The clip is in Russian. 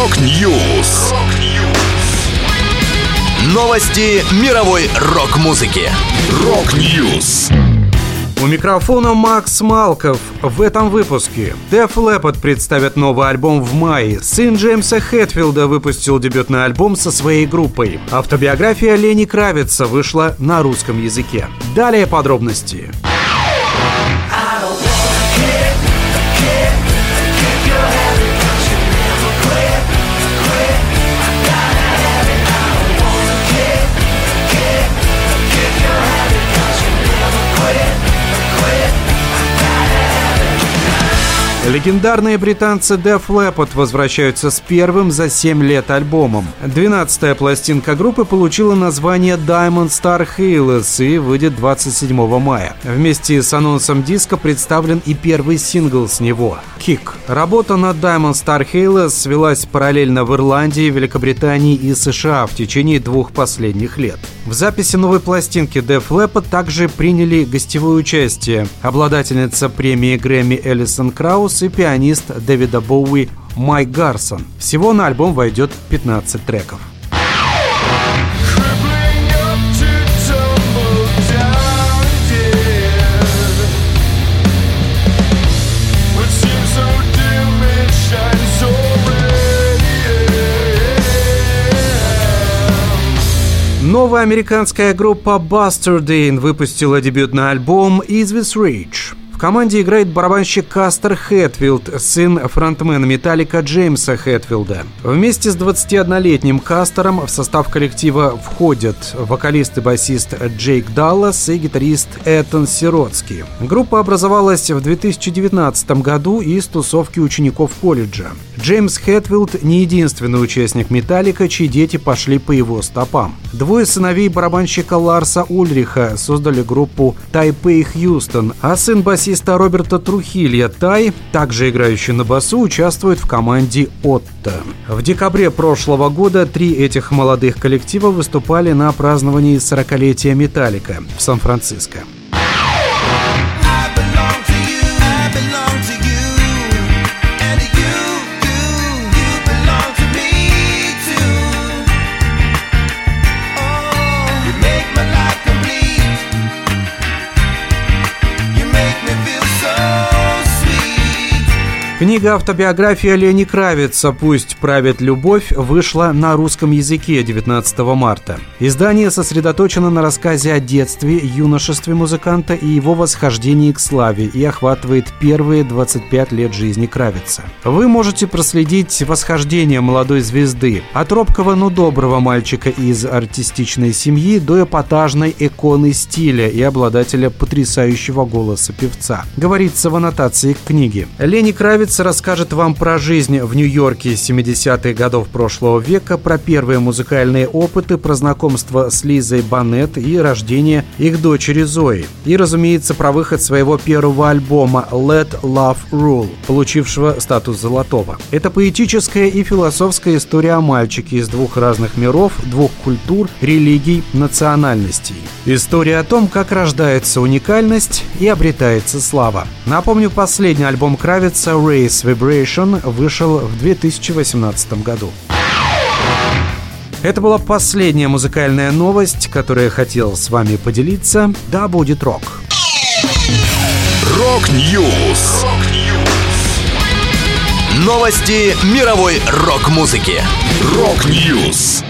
Rock News. Новости мировой рок-музыки. Rock News. У микрофона Макс Малков. В этом выпуске Def Leppard представит новый альбом в мае. Сын Джеймса Хэтфилда выпустил дебютный альбом со своей группой. Автобиография Ленни Кравица вышла на русском языке. Далее подробности. Легендарные британцы Def Leppard возвращаются с первым за 7 лет альбомом. 12-я пластинка группы получила название Diamond Star Healers и выйдет 27 мая. Вместе с анонсом диска представлен и первый сингл с него – Kick. Работа над Diamond Star Healers свелась параллельно в Ирландии, Великобритании и США в течение двух последних лет. В записи новой пластинки Def Leppard также приняли гостевое участие обладательница премии Грэмми Элисон Краус и пианист Дэвида Боуи Майк Гарсон. Всего на альбом войдет 15 треков. Новая американская группа Bastardine выпустила дебютный альбом «Is This Rich» команде играет барабанщик Кастер Хэтфилд, сын фронтмена Металлика Джеймса Хэтфилда. Вместе с 21-летним Кастером в состав коллектива входят вокалист и басист Джейк Даллас и гитарист Этон Сиротский. Группа образовалась в 2019 году из тусовки учеников колледжа. Джеймс Хэтфилд не единственный участник Металлика, чьи дети пошли по его стопам. Двое сыновей барабанщика Ларса Ульриха создали группу Тайпей Хьюстон, а сын басиста басиста Роберта Трухилья Тай, также играющий на басу, участвует в команде Отто. В декабре прошлого года три этих молодых коллектива выступали на праздновании 40-летия Металлика в Сан-Франциско. Книга «Автобиография Лени Кравица. Пусть правит любовь» вышла на русском языке 19 марта. Издание сосредоточено на рассказе о детстве, юношестве музыканта и его восхождении к славе и охватывает первые 25 лет жизни Кравица. Вы можете проследить восхождение молодой звезды от робкого, но доброго мальчика из артистичной семьи до эпатажной иконы стиля и обладателя потрясающего голоса певца. Говорится в аннотации к книге. Лени Кравиц Кравец расскажет вам про жизнь в Нью-Йорке 70-х годов прошлого века, про первые музыкальные опыты, про знакомство с Лизой Банет и рождение их дочери Зои. И, разумеется, про выход своего первого альбома «Let Love Rule», получившего статус золотого. Это поэтическая и философская история о мальчике из двух разных миров, двух культур, религий, национальностей. История о том, как рождается уникальность и обретается слава. Напомню, последний альбом Кравица «Ray Space Vibration вышел в 2018 году. Это была последняя музыкальная новость, которую я хотел с вами поделиться. Да, будет рок. Рок-Ньюс. Новости мировой рок-музыки. Рок-Ньюс.